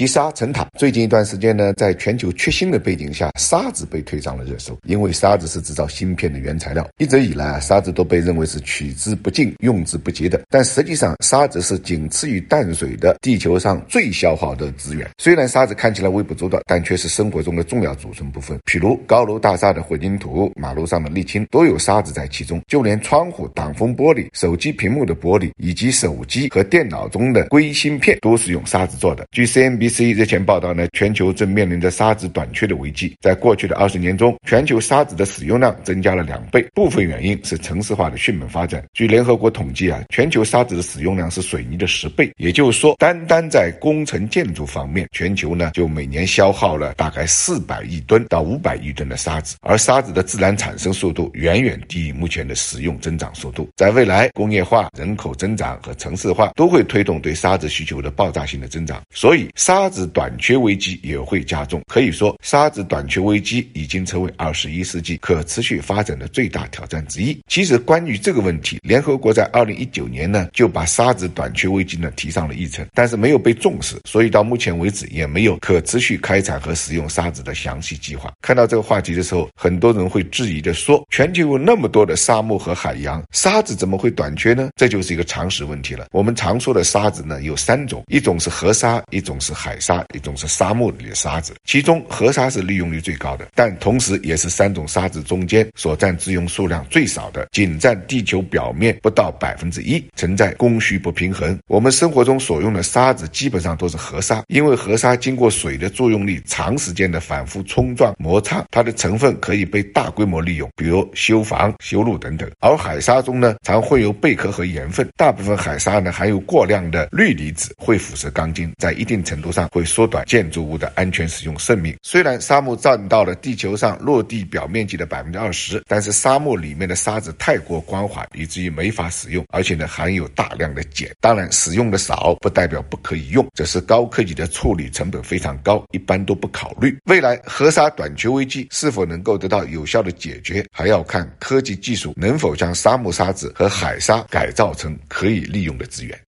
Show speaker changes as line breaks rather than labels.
积沙成塔。最近一段时间呢，在全球缺芯的背景下，沙子被推上了热搜。因为沙子是制造芯片的原材料，一直以来啊，沙子都被认为是取之不尽、用之不竭的。但实际上，沙子是仅次于淡水的地球上最消耗的资源。虽然沙子看起来微不足道，但却是生活中的重要组成部分。譬如高楼大厦的混凝土、马路上的沥青，都有沙子在其中。就连窗户、挡风玻璃、手机屏幕的玻璃，以及手机和电脑中的硅芯片，都是用沙子做的。据 CN。C 日前报道呢，全球正面临着沙子短缺的危机。在过去的二十年中，全球沙子的使用量增加了两倍，部分原因是城市化的迅猛发展。据联合国统计啊，全球沙子的使用量是水泥的十倍，也就是说，单单在工程建筑方面，全球呢就每年消耗了大概四百亿吨到五百亿吨的沙子。而沙子的自然产生速度远远低于目前的使用增长速度。在未来，工业化、人口增长和城市化都会推动对沙子需求的爆炸性的增长，所以。沙沙子短缺危机也会加重，可以说沙子短缺危机已经成为二十一世纪可持续发展的最大挑战之一。其实，关于这个问题，联合国在二零一九年呢就把沙子短缺危机呢提上了议程，但是没有被重视，所以到目前为止也没有可持续开采和使用沙子的详细计划。看到这个话题的时候，很多人会质疑的说：全球有那么多的沙漠和海洋，沙子怎么会短缺呢？这就是一个常识问题了。我们常说的沙子呢有三种，一种是河沙，一种是。海沙一种是沙漠里的沙子，其中河沙是利用率最高的，但同时也是三种沙子中间所占资用数量最少的，仅占地球表面不到百分之一，存在供需不平衡。我们生活中所用的沙子基本上都是河沙，因为河沙经过水的作用力长时间的反复冲撞摩擦，它的成分可以被大规模利用，比如修房、修路等等。而海沙中呢，常会有贝壳和盐分，大部分海沙呢含有过量的氯离子，会腐蚀钢筋，在一定程度。上会缩短建筑物的安全使用寿命。虽然沙漠占到了地球上落地表面积的百分之二十，但是沙漠里面的沙子太过光滑，以至于没法使用，而且呢含有大量的碱。当然，使用的少不代表不可以用，这是高科技的处理成本非常高，一般都不考虑。未来河沙短缺危机是否能够得到有效的解决，还要看科技技术能否将沙漠沙子和海沙改造成可以利用的资源。